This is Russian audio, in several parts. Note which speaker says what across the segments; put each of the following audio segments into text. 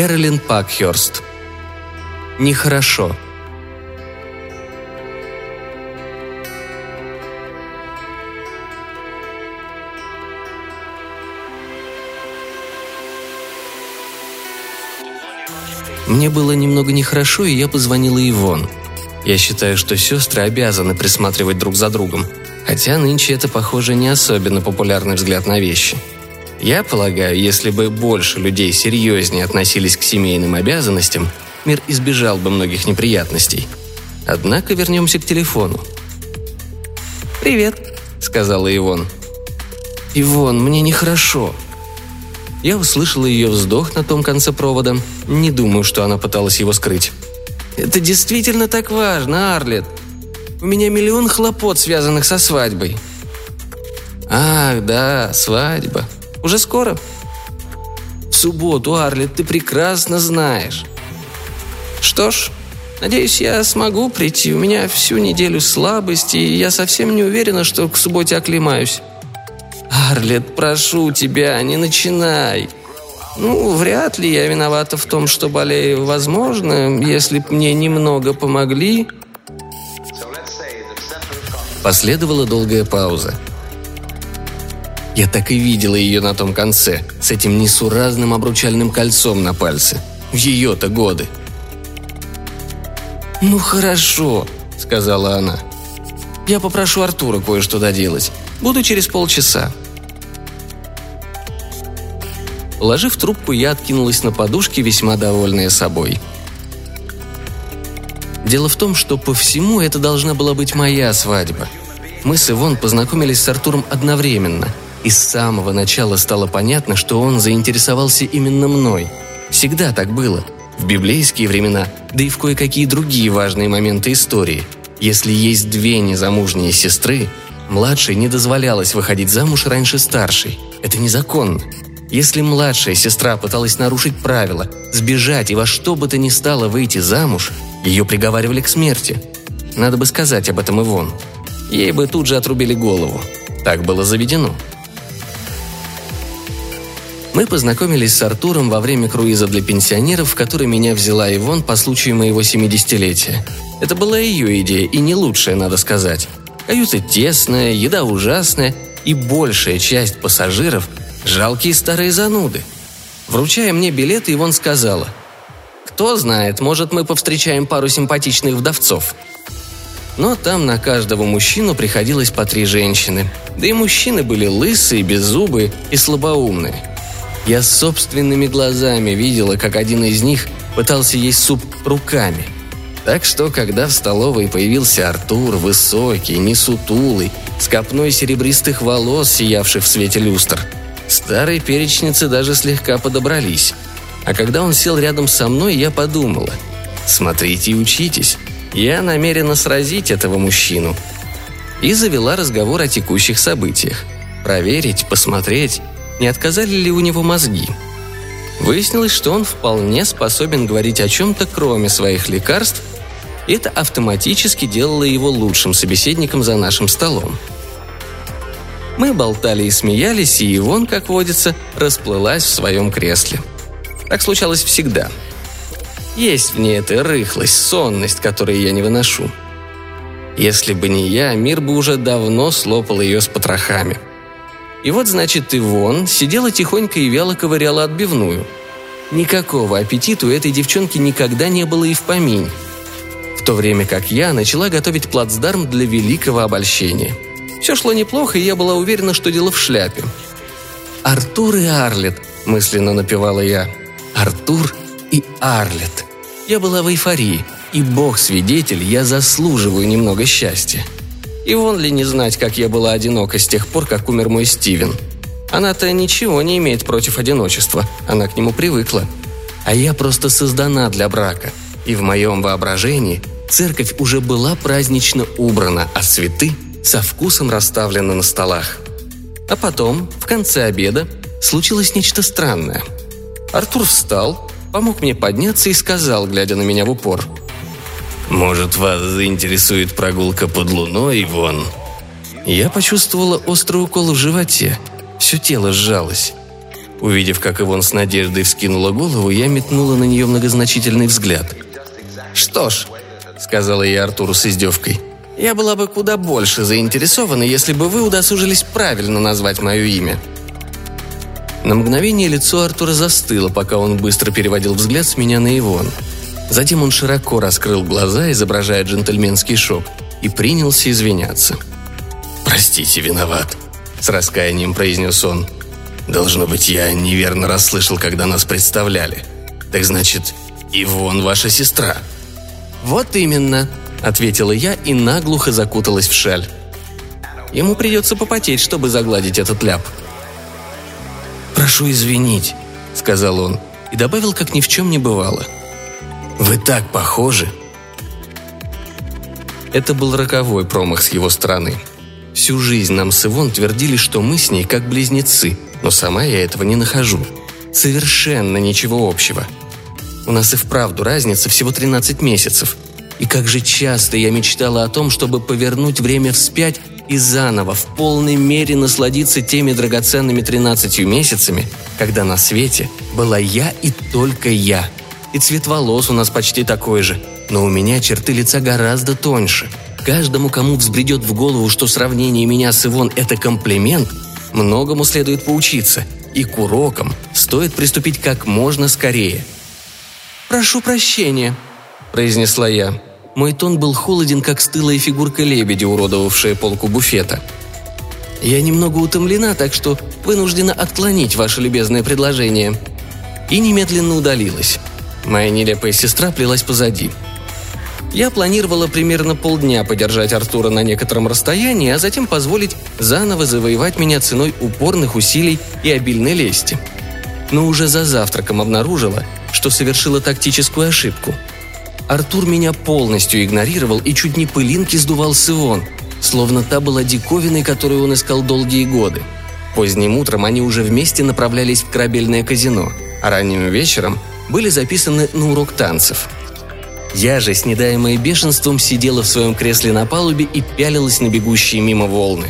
Speaker 1: Кэролин Пакхерст. Нехорошо. Мне было немного нехорошо, и я позвонила Ивон. Я считаю, что сестры обязаны присматривать друг за другом, хотя нынче это, похоже, не особенно популярный взгляд на вещи. Я полагаю, если бы больше людей серьезнее относились к семейным обязанностям, мир избежал бы многих неприятностей. Однако вернемся к телефону. «Привет», — сказала Ивон. «Ивон, мне нехорошо», я услышала ее вздох на том конце провода. Не думаю, что она пыталась его скрыть. «Это действительно так важно, Арлет. У меня миллион хлопот, связанных со свадьбой». «Ах, да, свадьба. Уже скоро?» «В субботу, Арлет, ты прекрасно знаешь». «Что ж, надеюсь, я смогу прийти. У меня всю неделю слабости, и я совсем не уверена, что к субботе оклемаюсь». «Арлет, прошу тебя, не начинай!» «Ну, вряд ли я виновата в том, что болею. Возможно, если б мне немного помогли...» Последовала долгая пауза. Я так и видела ее на том конце, с этим несуразным обручальным кольцом на пальце. В ее-то годы. «Ну хорошо», — сказала она. «Я попрошу Артура кое-что доделать. Буду через полчаса». Положив трубку, я откинулась на подушке, весьма довольная собой. Дело в том, что по всему это должна была быть моя свадьба. Мы с Ивон познакомились с Артуром одновременно, и с самого начала стало понятно, что он заинтересовался именно мной. Всегда так было. В библейские времена, да и в кое-какие другие важные моменты истории. Если есть две незамужние сестры, младшей не дозволялось выходить замуж раньше старшей. Это незаконно. Если младшая сестра пыталась нарушить правила, сбежать и во что бы то ни стало выйти замуж, ее приговаривали к смерти. Надо бы сказать об этом Ивон. Ей бы тут же отрубили голову. Так было заведено. Мы познакомились с Артуром во время круиза для пенсионеров, в который меня взяла Ивон по случаю моего 70-летия. Это была ее идея, и не лучшая, надо сказать. Каюта тесная, еда ужасная, и большая часть пассажиров Жалкие старые зануды. Вручая мне билеты, Ивон сказала. «Кто знает, может, мы повстречаем пару симпатичных вдовцов». Но там на каждого мужчину приходилось по три женщины. Да и мужчины были лысые, беззубые и слабоумные. Я собственными глазами видела, как один из них пытался есть суп руками. Так что, когда в столовой появился Артур, высокий, несутулый, с копной серебристых волос, сиявших в свете люстр – Старые перечницы даже слегка подобрались. А когда он сел рядом со мной, я подумала. «Смотрите и учитесь. Я намерена сразить этого мужчину». И завела разговор о текущих событиях. Проверить, посмотреть, не отказали ли у него мозги. Выяснилось, что он вполне способен говорить о чем-то, кроме своих лекарств, и это автоматически делало его лучшим собеседником за нашим столом – мы болтали и смеялись, и Ивон, как водится, расплылась в своем кресле. Так случалось всегда. Есть в ней эта рыхлость, сонность, которую я не выношу. Если бы не я, мир бы уже давно слопал ее с потрохами. И вот, значит, Ивон сидела тихонько и вяло ковыряла отбивную. Никакого аппетита у этой девчонки никогда не было и в помине. В то время как я начала готовить плацдарм для великого обольщения – все шло неплохо, и я была уверена, что дело в шляпе. «Артур и Арлет», – мысленно напевала я. «Артур и Арлет». Я была в эйфории, и бог свидетель, я заслуживаю немного счастья. И вон ли не знать, как я была одинока с тех пор, как умер мой Стивен. Она-то ничего не имеет против одиночества, она к нему привыкла. А я просто создана для брака. И в моем воображении церковь уже была празднично убрана, а цветы со вкусом расставлены на столах. А потом, в конце обеда, случилось нечто странное. Артур встал, помог мне подняться и сказал, глядя на меня в упор. «Может, вас заинтересует прогулка под луной, Ивон?» Я почувствовала острый укол в животе. Все тело сжалось. Увидев, как Ивон с надеждой вскинула голову, я метнула на нее многозначительный взгляд. «Что ж», — сказала я Артуру с издевкой, — «я была бы куда больше заинтересована, если бы вы удосужились правильно назвать мое имя». На мгновение лицо Артура застыло, пока он быстро переводил взгляд с меня на Ивон. Затем он широко раскрыл глаза, изображая джентльменский шок, и принялся извиняться. «Простите, виноват», — с раскаянием произнес он. Должно быть, я неверно расслышал, когда нас представляли. Так значит, Ивон ваша сестра?»
Speaker 2: «Вот именно», — ответила я и наглухо закуталась в шаль. Ему придется попотеть, чтобы загладить этот ляп.
Speaker 1: «Прошу извинить», — сказал он, и добавил, как ни в чем не бывало. «Вы так похожи». Это был роковой промах с его стороны. Всю жизнь нам с Ивон твердили, что мы с ней как близнецы — но сама я этого не нахожу. Совершенно ничего общего. У нас и вправду разница всего 13 месяцев. И как же часто я мечтала о том, чтобы повернуть время вспять и заново в полной мере насладиться теми драгоценными 13 месяцами, когда на свете была я и только я. И цвет волос у нас почти такой же, но у меня черты лица гораздо тоньше. Каждому, кому взбредет в голову, что сравнение меня с Ивон – это комплимент, Многому следует поучиться, и к урокам стоит приступить как можно скорее.
Speaker 2: «Прошу прощения», – произнесла я.
Speaker 1: Мой тон был холоден, как стылая фигурка лебедя, уродовавшая полку буфета. «Я немного утомлена, так что вынуждена отклонить ваше любезное предложение». И немедленно удалилась. Моя нелепая сестра плелась позади – я планировала примерно полдня подержать Артура на некотором расстоянии, а затем позволить заново завоевать меня ценой упорных усилий и обильной лести. Но уже за завтраком обнаружила, что совершила тактическую ошибку. Артур меня полностью игнорировал и чуть не пылинки сдувал с Ивон, словно та была диковиной, которую он искал долгие годы. Поздним утром они уже вместе направлялись в корабельное казино, а ранним вечером были записаны на урок танцев – я же, снедаемая бешенством, сидела в своем кресле на палубе и пялилась на бегущие мимо волны.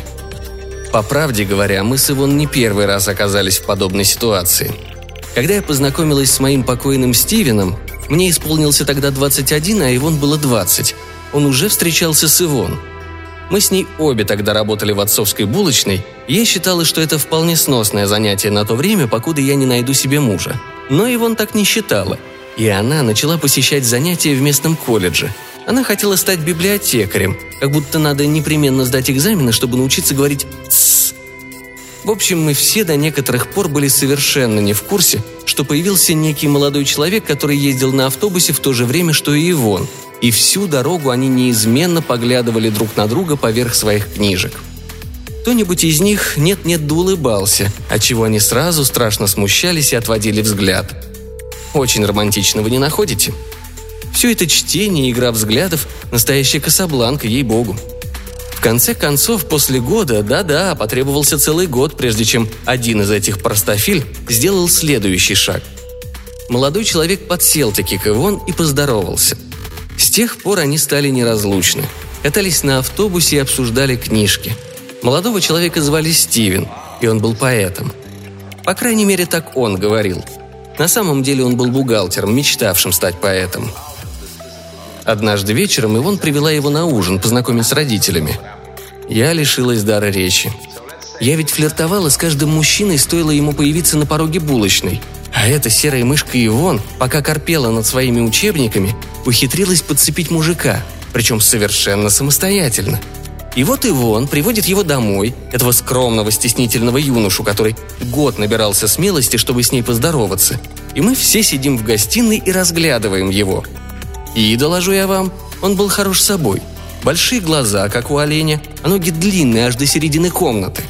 Speaker 1: По правде говоря, мы с Ивон не первый раз оказались в подобной ситуации. Когда я познакомилась с моим покойным Стивеном, мне исполнился тогда 21, а Ивон было 20. Он уже встречался с Ивон. Мы с ней обе тогда работали в отцовской булочной, и я считала, что это вполне сносное занятие на то время, покуда я не найду себе мужа. Но Ивон так не считала – и она начала посещать занятия в местном колледже. Она хотела стать библиотекарем, как будто надо непременно сдать экзамены, чтобы научиться говорить «тссс». В общем, мы все до некоторых пор были совершенно не в курсе, что появился некий молодой человек, который ездил на автобусе в то же время, что и Ивон, и всю дорогу они неизменно поглядывали друг на друга поверх своих книжек. Кто-нибудь из них нет-нет да улыбался, отчего они сразу страшно смущались и отводили взгляд – очень романтично, вы не находите? Все это чтение и игра взглядов – настоящая Касабланка, ей-богу. В конце концов, после года, да-да, потребовался целый год, прежде чем один из этих простофиль сделал следующий шаг. Молодой человек подсел-таки к Ивон и поздоровался. С тех пор они стали неразлучны. Катались на автобусе и обсуждали книжки. Молодого человека звали Стивен, и он был поэтом. По крайней мере, так он говорил – на самом деле он был бухгалтером, мечтавшим стать поэтом. Однажды вечером Ивон привела его на ужин, познакомить с родителями. Я лишилась дара речи. Я ведь флиртовала с каждым мужчиной, стоило ему появиться на пороге булочной. А эта серая мышка Ивон, пока корпела над своими учебниками, ухитрилась подцепить мужика, причем совершенно самостоятельно – и вот Ивон приводит его домой, этого скромного, стеснительного юношу, который год набирался смелости, чтобы с ней поздороваться. И мы все сидим в гостиной и разглядываем его. И, доложу я вам, он был хорош собой. Большие глаза, как у оленя, а ноги длинные аж до середины комнаты.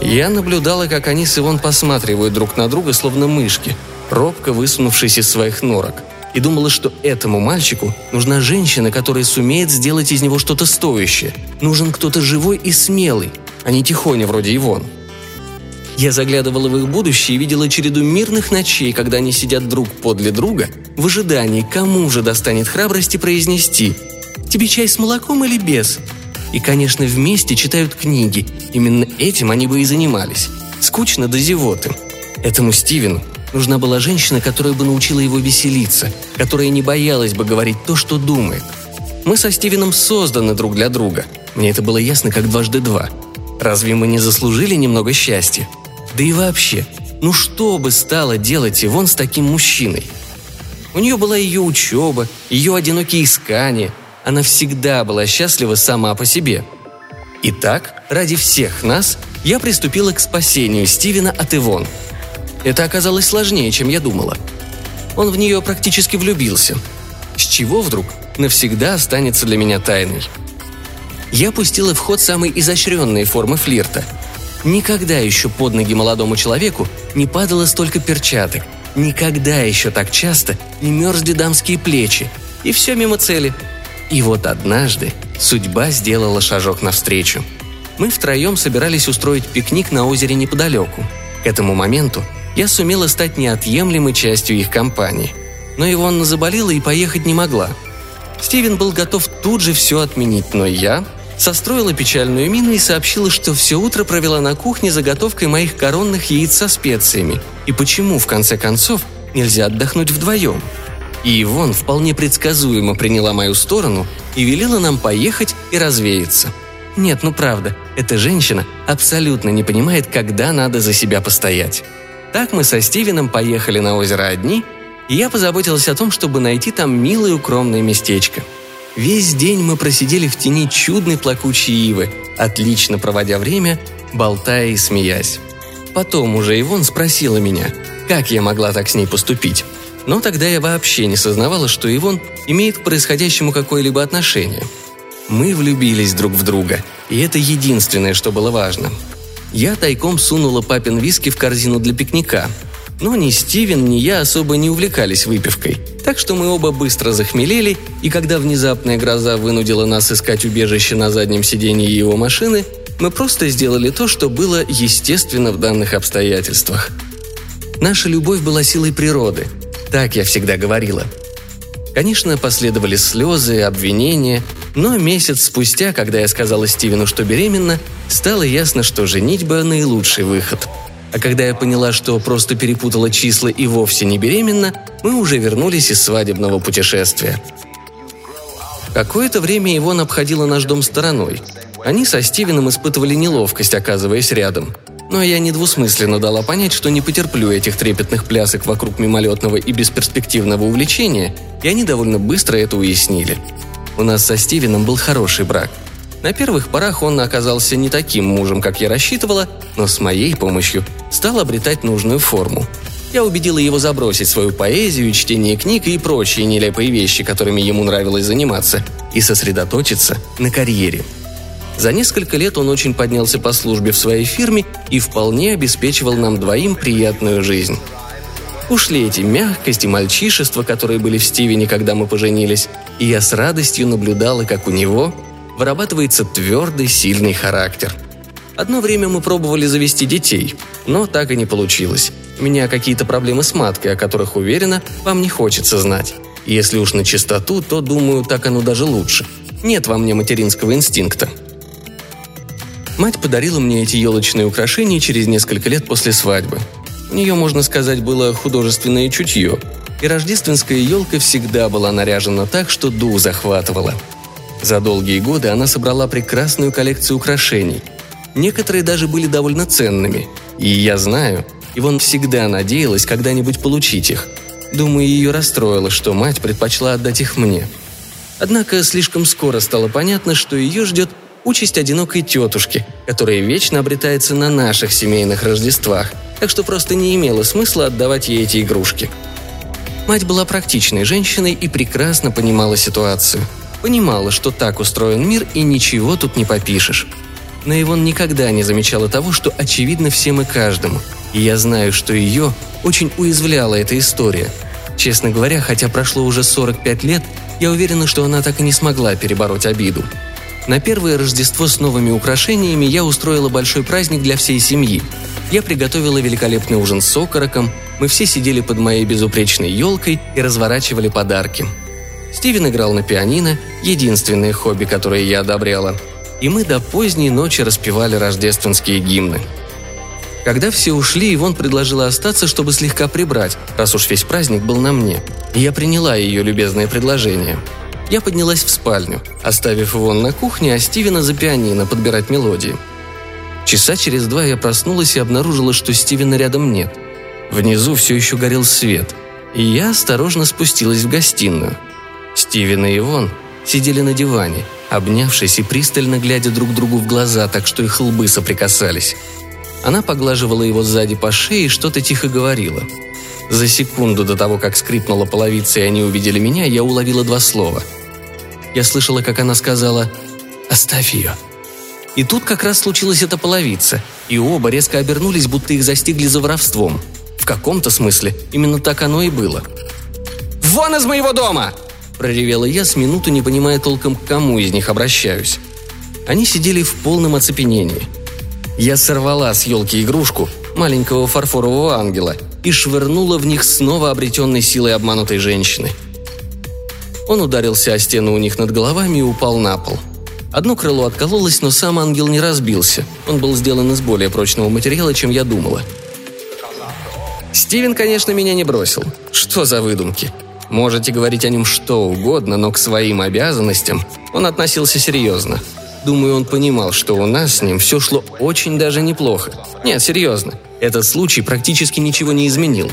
Speaker 1: Я наблюдала, как они с Ивон посматривают друг на друга, словно мышки, робко высунувшись из своих норок – и думала, что этому мальчику нужна женщина, которая сумеет сделать из него что-то стоящее. Нужен кто-то живой и смелый, а не тихоня вроде Ивон. Я заглядывала в их будущее и видела череду мирных ночей, когда они сидят друг подле друга, в ожидании, кому же достанет храбрости произнести «Тебе чай с молоком или без?» И, конечно, вместе читают книги. Именно этим они бы и занимались. Скучно до зевоты. Этому Стивену нужна была женщина, которая бы научила его веселиться, которая не боялась бы говорить то, что думает. Мы со Стивеном созданы друг для друга. Мне это было ясно, как дважды два. Разве мы не заслужили немного счастья? Да и вообще, ну что бы стало делать Ивон с таким мужчиной? У нее была ее учеба, ее одинокие искания. Она всегда была счастлива сама по себе. Итак, ради всех нас я приступила к спасению Стивена от Ивон. Это оказалось сложнее, чем я думала. Он в нее практически влюбился. С чего вдруг навсегда останется для меня тайной. Я пустила в ход самые изощренные формы флирта. Никогда еще под ноги молодому человеку не падало столько перчаток. Никогда еще так часто не мерзли дамские плечи. И все мимо цели. И вот однажды судьба сделала шажок навстречу. Мы втроем собирались устроить пикник на озере неподалеку. К этому моменту я сумела стать неотъемлемой частью их компании. Но Ивонна заболела и поехать не могла. Стивен был готов тут же все отменить, но я состроила печальную мину и сообщила, что все утро провела на кухне заготовкой моих коронных яиц со специями. И почему, в конце концов, нельзя отдохнуть вдвоем? И Ивон вполне предсказуемо приняла мою сторону и велела нам поехать и развеяться. Нет, ну правда, эта женщина абсолютно не понимает, когда надо за себя постоять. Так мы со Стивеном поехали на озеро одни, и я позаботилась о том, чтобы найти там милое укромное местечко – Весь день мы просидели в тени чудной плакучей ивы, отлично проводя время, болтая и смеясь. Потом уже Ивон спросила меня, как я могла так с ней поступить. Но тогда я вообще не сознавала, что Ивон имеет к происходящему какое-либо отношение. Мы влюбились друг в друга, и это единственное, что было важно. Я тайком сунула папин виски в корзину для пикника, но ни Стивен, ни я особо не увлекались выпивкой, так что мы оба быстро захмелели, и когда внезапная гроза вынудила нас искать убежище на заднем сидении его машины, мы просто сделали то, что было естественно в данных обстоятельствах. Наша любовь была силой природы. Так я всегда говорила. Конечно, последовали слезы, обвинения, но месяц спустя, когда я сказала Стивену, что беременна, стало ясно, что женитьба – наилучший выход – а когда я поняла, что просто перепутала числа и вовсе не беременна, мы уже вернулись из свадебного путешествия. Какое-то время Ивон обходила наш дом стороной. Они со Стивеном испытывали неловкость, оказываясь рядом. Но я недвусмысленно дала понять, что не потерплю этих трепетных плясок вокруг мимолетного и бесперспективного увлечения, и они довольно быстро это уяснили. У нас со Стивеном был хороший брак – на первых порах он оказался не таким мужем, как я рассчитывала, но с моей помощью стал обретать нужную форму. Я убедила его забросить свою поэзию, чтение книг и прочие нелепые вещи, которыми ему нравилось заниматься, и сосредоточиться на карьере. За несколько лет он очень поднялся по службе в своей фирме и вполне обеспечивал нам двоим приятную жизнь. Ушли эти мягкость и мальчишество, которые были в Стивене, когда мы поженились, и я с радостью наблюдала, как у него вырабатывается твердый, сильный характер. Одно время мы пробовали завести детей, но так и не получилось. У меня какие-то проблемы с маткой, о которых, уверена, вам не хочется знать. Если уж на чистоту, то, думаю, так оно даже лучше. Нет во мне материнского инстинкта. Мать подарила мне эти елочные украшения через несколько лет после свадьбы. У нее, можно сказать, было художественное чутье, и рождественская елка всегда была наряжена так, что дух захватывала – за долгие годы она собрала прекрасную коллекцию украшений. Некоторые даже были довольно ценными. И я знаю, Ивон всегда надеялась когда-нибудь получить их. Думаю, ее расстроило, что мать предпочла отдать их мне. Однако слишком скоро стало понятно, что ее ждет участь одинокой тетушки, которая вечно обретается на наших семейных Рождествах, так что просто не имело смысла отдавать ей эти игрушки. Мать была практичной женщиной и прекрасно понимала ситуацию – Понимала, что так устроен мир и ничего тут не попишешь. Но Ивон никогда не замечала того, что очевидно всем и каждому. И я знаю, что ее очень уязвляла эта история. Честно говоря, хотя прошло уже 45 лет, я уверена, что она так и не смогла перебороть обиду. На первое Рождество с новыми украшениями я устроила большой праздник для всей семьи. Я приготовила великолепный ужин с окороком, мы все сидели под моей безупречной елкой и разворачивали подарки – Стивен играл на пианино, единственное хобби, которое я одобряла. И мы до поздней ночи распевали рождественские гимны. Когда все ушли, Ивон предложила остаться, чтобы слегка прибрать, раз уж весь праздник был на мне. И я приняла ее любезное предложение. Я поднялась в спальню, оставив Ивон на кухне, а Стивена за пианино подбирать мелодии. Часа через два я проснулась и обнаружила, что Стивена рядом нет. Внизу все еще горел свет, и я осторожно спустилась в гостиную. Стивен и Ивон сидели на диване, обнявшись и пристально глядя друг другу в глаза, так что их лбы соприкасались. Она поглаживала его сзади по шее и что-то тихо говорила. За секунду до того, как скрипнула половица и они увидели меня, я уловила два слова. Я слышала, как она сказала «Оставь ее». И тут как раз случилась эта половица, и оба резко обернулись, будто их застигли за воровством. В каком-то смысле именно так оно и было. «Вон из моего дома!» – проревела я, с минуту не понимая толком, к кому из них обращаюсь. Они сидели в полном оцепенении – я сорвала с елки игрушку, маленького фарфорового ангела, и швырнула в них снова обретенной силой обманутой женщины. Он ударился о стену у них над головами и упал на пол. Одно крыло откололось, но сам ангел не разбился. Он был сделан из более прочного материала, чем я думала. Стивен, конечно, меня не бросил. Что за выдумки? Можете говорить о нем что угодно, но к своим обязанностям он относился серьезно – Думаю, он понимал, что у нас с ним все шло очень даже неплохо. Нет, серьезно. Этот случай практически ничего не изменил.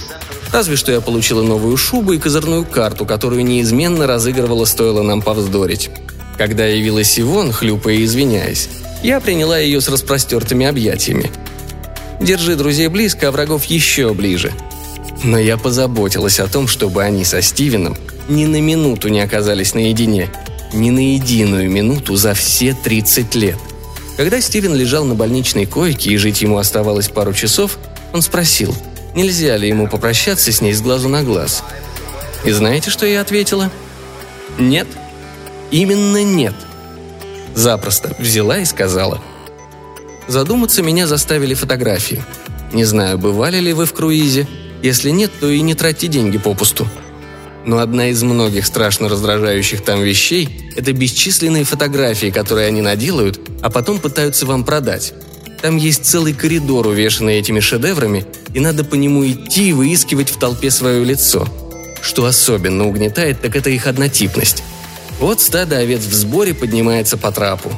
Speaker 1: Разве что я получила новую шубу и козырную карту, которую неизменно разыгрывала, стоило нам повздорить. Когда явилась Ивон, хлюпая и извиняясь, я приняла ее с распростертыми объятиями. Держи друзей близко, а врагов еще ближе. Но я позаботилась о том, чтобы они со Стивеном ни на минуту не оказались наедине, ни на единую минуту за все 30 лет. Когда Стивен лежал на больничной койке и жить ему оставалось пару часов, он спросил, нельзя ли ему попрощаться с ней с глазу на глаз. И знаете, что я ответила? Нет. Именно нет. Запросто взяла и сказала. Задуматься меня заставили фотографии. Не знаю, бывали ли вы в круизе. Если нет, то и не тратьте деньги попусту. Но одна из многих страшно раздражающих там вещей – это бесчисленные фотографии, которые они наделают, а потом пытаются вам продать. Там есть целый коридор, увешанный этими шедеврами, и надо по нему идти и выискивать в толпе свое лицо. Что особенно угнетает, так это их однотипность. Вот стадо овец в сборе поднимается по трапу.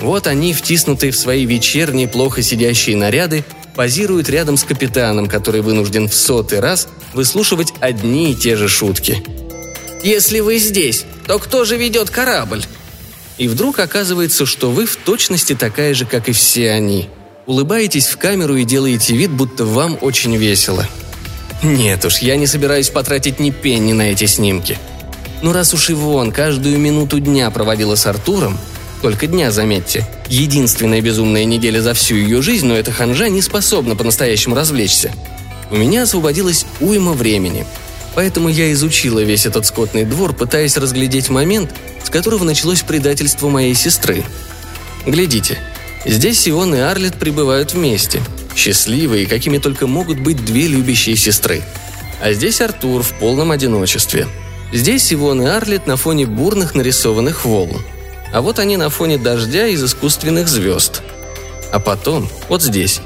Speaker 1: Вот они, втиснутые в свои вечерние, плохо сидящие наряды, позируют рядом с капитаном, который вынужден в сотый раз выслушивать одни и те же шутки. «Если вы здесь, то кто же ведет корабль?» И вдруг оказывается, что вы в точности такая же, как и все они. Улыбаетесь в камеру и делаете вид, будто вам очень весело. Нет уж, я не собираюсь потратить ни пенни на эти снимки. Ну раз уж Ивон каждую минуту дня проводила с Артуром, только дня, заметьте. Единственная безумная неделя за всю ее жизнь, но эта ханжа не способна по-настоящему развлечься. У меня освободилось уйма времени. Поэтому я изучила весь этот скотный двор, пытаясь разглядеть момент, с которого началось предательство моей сестры. Глядите, здесь Сион и Арлет пребывают вместе, счастливые, какими только могут быть две любящие сестры. А здесь Артур в полном одиночестве. Здесь Сивон и Арлет на фоне бурных нарисованных волн. А вот они на фоне дождя из искусственных звезд. А потом, вот здесь,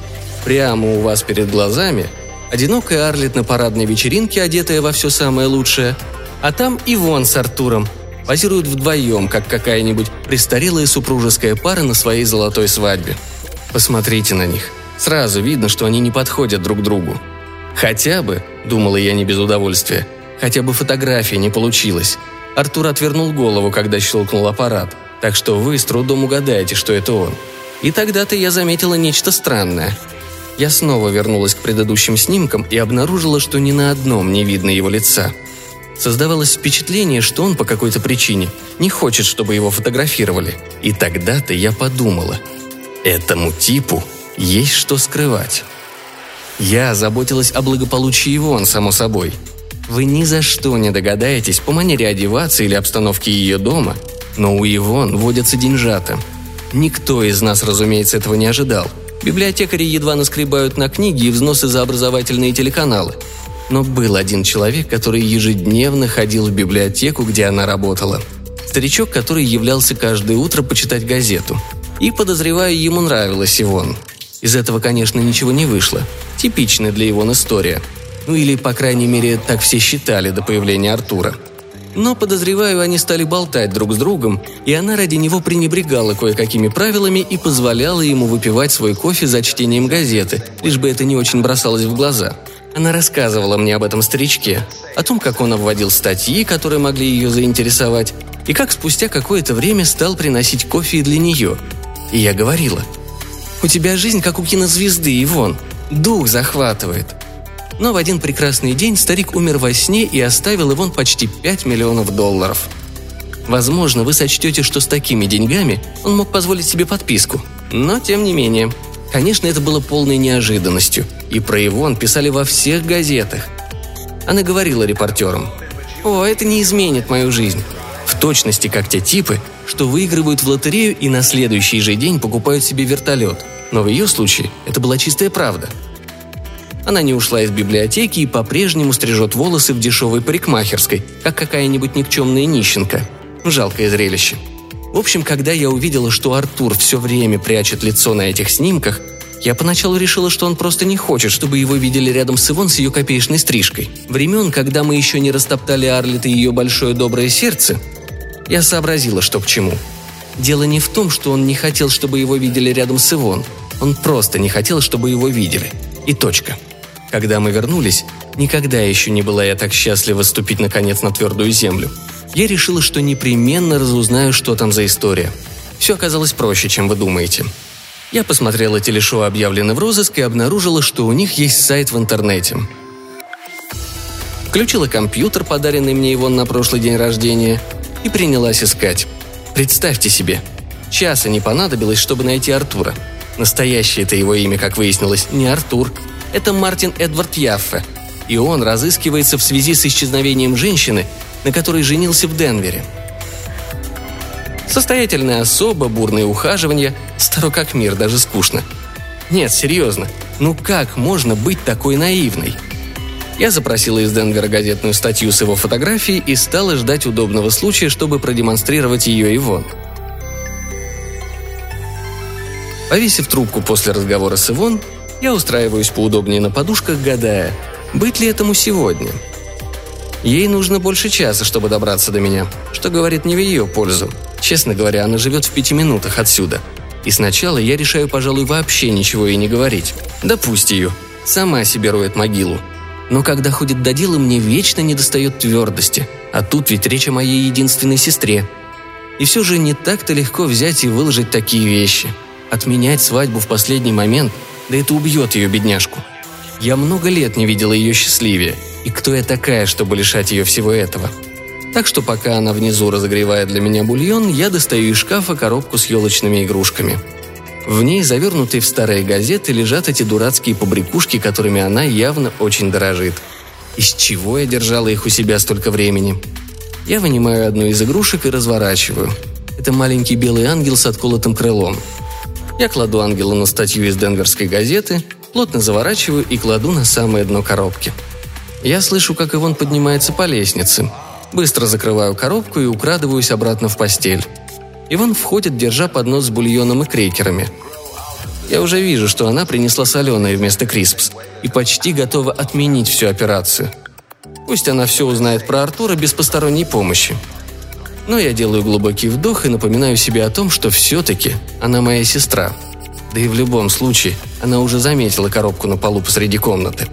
Speaker 1: прямо у вас перед глазами, одинокая Арлет на парадной вечеринке, одетая во все самое лучшее, а там Ивон с Артуром, позируют вдвоем, как какая-нибудь престарелая супружеская пара на своей золотой свадьбе. Посмотрите на них. Сразу видно, что они не подходят друг другу. Хотя бы, думала я не без удовольствия, хотя бы фотография не получилась. Артур отвернул голову, когда щелкнул аппарат – так что вы с трудом угадаете, что это он. И тогда-то я заметила нечто странное. Я снова вернулась к предыдущим снимкам и обнаружила, что ни на одном не видно его лица. Создавалось впечатление, что он по какой-то причине не хочет, чтобы его фотографировали. И тогда-то я подумала, этому типу есть что скрывать. Я заботилась о благополучии Ивон, само собой. Вы ни за что не догадаетесь по манере одеваться или обстановке ее дома – но у Ивон водятся деньжата. Никто из нас, разумеется, этого не ожидал. Библиотекари едва наскребают на книги и взносы за образовательные телеканалы. Но был один человек, который ежедневно ходил в библиотеку, где она работала. Старичок, который являлся каждое утро почитать газету. И, подозреваю, ему нравилась Ивон. Из этого, конечно, ничего не вышло. Типичная для Ивон история. Ну или, по крайней мере, так все считали до появления Артура. Но, подозреваю, они стали болтать друг с другом, и она ради него пренебрегала кое-какими правилами и позволяла ему выпивать свой кофе за чтением газеты, лишь бы это не очень бросалось в глаза. Она рассказывала мне об этом старичке, о том, как он обводил статьи, которые могли ее заинтересовать, и как спустя какое-то время стал приносить кофе для нее. И я говорила, «У тебя жизнь как у кинозвезды, Ивон. Дух захватывает». Но в один прекрасный день старик умер во сне и оставил Ивон почти 5 миллионов долларов. Возможно, вы сочтете, что с такими деньгами он мог позволить себе подписку. Но тем не менее. Конечно, это было полной неожиданностью. И про Ивон писали во всех газетах. Она говорила репортерам. «О, это не изменит мою жизнь. В точности, как те типы, что выигрывают в лотерею и на следующий же день покупают себе вертолет. Но в ее случае это была чистая правда. Она не ушла из библиотеки и по-прежнему стрижет волосы в дешевой парикмахерской, как какая-нибудь никчемная нищенка. Жалкое зрелище. В общем, когда я увидела, что Артур все время прячет лицо на этих снимках, я поначалу решила, что он просто не хочет, чтобы его видели рядом с Ивон с ее копеечной стрижкой. Времен, когда мы еще не растоптали Арлет и ее большое доброе сердце, я сообразила, что к чему. Дело не в том, что он не хотел, чтобы его видели рядом с Ивон. Он просто не хотел, чтобы его видели. И точка. Когда мы вернулись, никогда еще не была я так счастлива ступить наконец на твердую землю. Я решила, что непременно разузнаю, что там за история. Все оказалось проще, чем вы думаете. Я посмотрела телешоу «Объявлены в розыск» и обнаружила, что у них есть сайт в интернете. Включила компьютер, подаренный мне его на прошлый день рождения, и принялась искать. Представьте себе, часа не понадобилось, чтобы найти Артура. Настоящее это его имя, как выяснилось, не Артур. Это Мартин Эдвард Яффе. И он разыскивается в связи с исчезновением женщины, на которой женился в Денвере. Состоятельная особа, бурные ухаживания, старо как мир, даже скучно. Нет, серьезно, ну как можно быть такой наивной? Я запросила из Денвера газетную статью с его фотографией и стала ждать удобного случая, чтобы продемонстрировать ее Ивон. Повесив трубку после разговора с Ивон, я устраиваюсь поудобнее на подушках, гадая, быть ли этому сегодня. Ей нужно больше часа, чтобы добраться до меня, что говорит не в ее пользу. Честно говоря, она живет в пяти минутах отсюда. И сначала я решаю, пожалуй, вообще ничего ей не говорить. Да пусть ее. Сама себе роет могилу. Но когда ходит до дела, мне вечно недостает твердости. А тут ведь речь о моей единственной сестре. И все же не так-то легко взять и выложить такие вещи. Отменять свадьбу в последний момент, да это убьет ее бедняжку. Я много лет не видела ее счастливее. И кто я такая, чтобы лишать ее всего этого? Так что пока она внизу разогревает для меня бульон, я достаю из шкафа коробку с елочными игрушками – в ней, завернутые в старые газеты, лежат эти дурацкие побрякушки, которыми она явно очень дорожит. Из чего я держала их у себя столько времени? Я вынимаю одну из игрушек и разворачиваю. Это маленький белый ангел с отколотым крылом. Я кладу ангела на статью из денверской газеты, плотно заворачиваю и кладу на самое дно коробки. Я слышу, как Ивон поднимается по лестнице. Быстро закрываю коробку и украдываюсь обратно в постель. Иван входит, держа поднос с бульоном и крекерами. Я уже вижу, что она принесла соленое вместо криспс и почти готова отменить всю операцию. Пусть она все узнает про Артура без посторонней помощи. Но я делаю глубокий вдох и напоминаю себе о том, что все-таки она моя сестра. Да и в любом случае, она уже заметила коробку на полу посреди комнаты.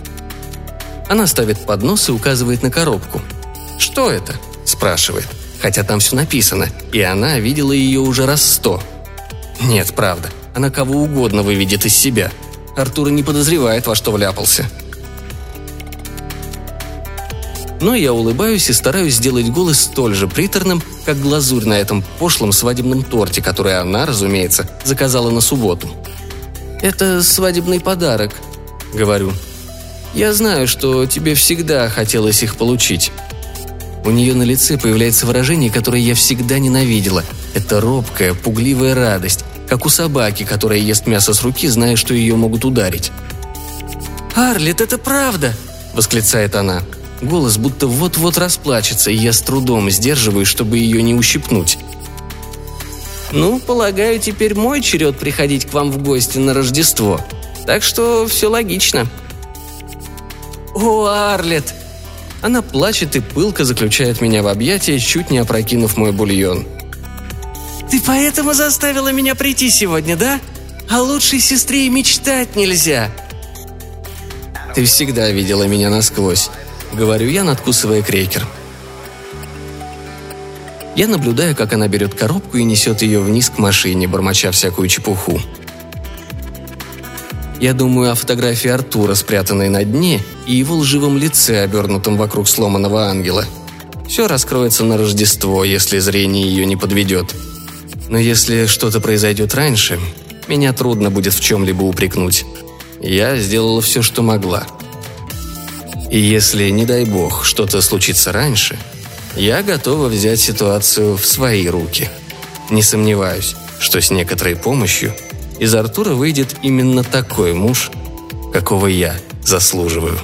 Speaker 1: Она ставит поднос и указывает на коробку. «Что это?» – спрашивает хотя там все написано, и она видела ее уже раз сто. Нет, правда, она кого угодно выведет из себя. Артур не подозревает, во что вляпался. Но я улыбаюсь и стараюсь сделать голос столь же приторным, как глазурь на этом пошлом свадебном торте, который она, разумеется, заказала на субботу. «Это свадебный подарок», — говорю. «Я знаю, что тебе всегда хотелось их получить. У нее на лице появляется выражение, которое я всегда ненавидела. Это робкая, пугливая радость, как у собаки, которая ест мясо с руки, зная, что ее могут ударить. «Арлет, это правда!» – восклицает она. Голос будто вот-вот расплачется, и я с трудом сдерживаюсь, чтобы ее не ущипнуть. «Ну, полагаю, теперь мой черед приходить к вам в гости на Рождество», Так что все логично.
Speaker 2: «О, Арлет!» Она плачет и пылко заключает меня в объятия, чуть не опрокинув мой бульон. «Ты поэтому заставила меня прийти сегодня, да? О лучшей сестре и мечтать нельзя!» «Ты всегда видела меня насквозь», — говорю я, надкусывая крекер. Я наблюдаю, как она берет коробку и несет ее вниз к машине, бормоча всякую чепуху. Я думаю о фотографии Артура, спрятанной на дне, и его лживом лице, обернутом вокруг сломанного ангела. Все раскроется на Рождество, если зрение ее не подведет. Но если что-то произойдет раньше, меня трудно будет в чем-либо упрекнуть. Я сделала все, что могла. И если, не дай бог, что-то случится раньше, я готова взять ситуацию в свои руки. Не сомневаюсь, что с некоторой помощью из Артура выйдет именно такой муж, какого я заслуживаю.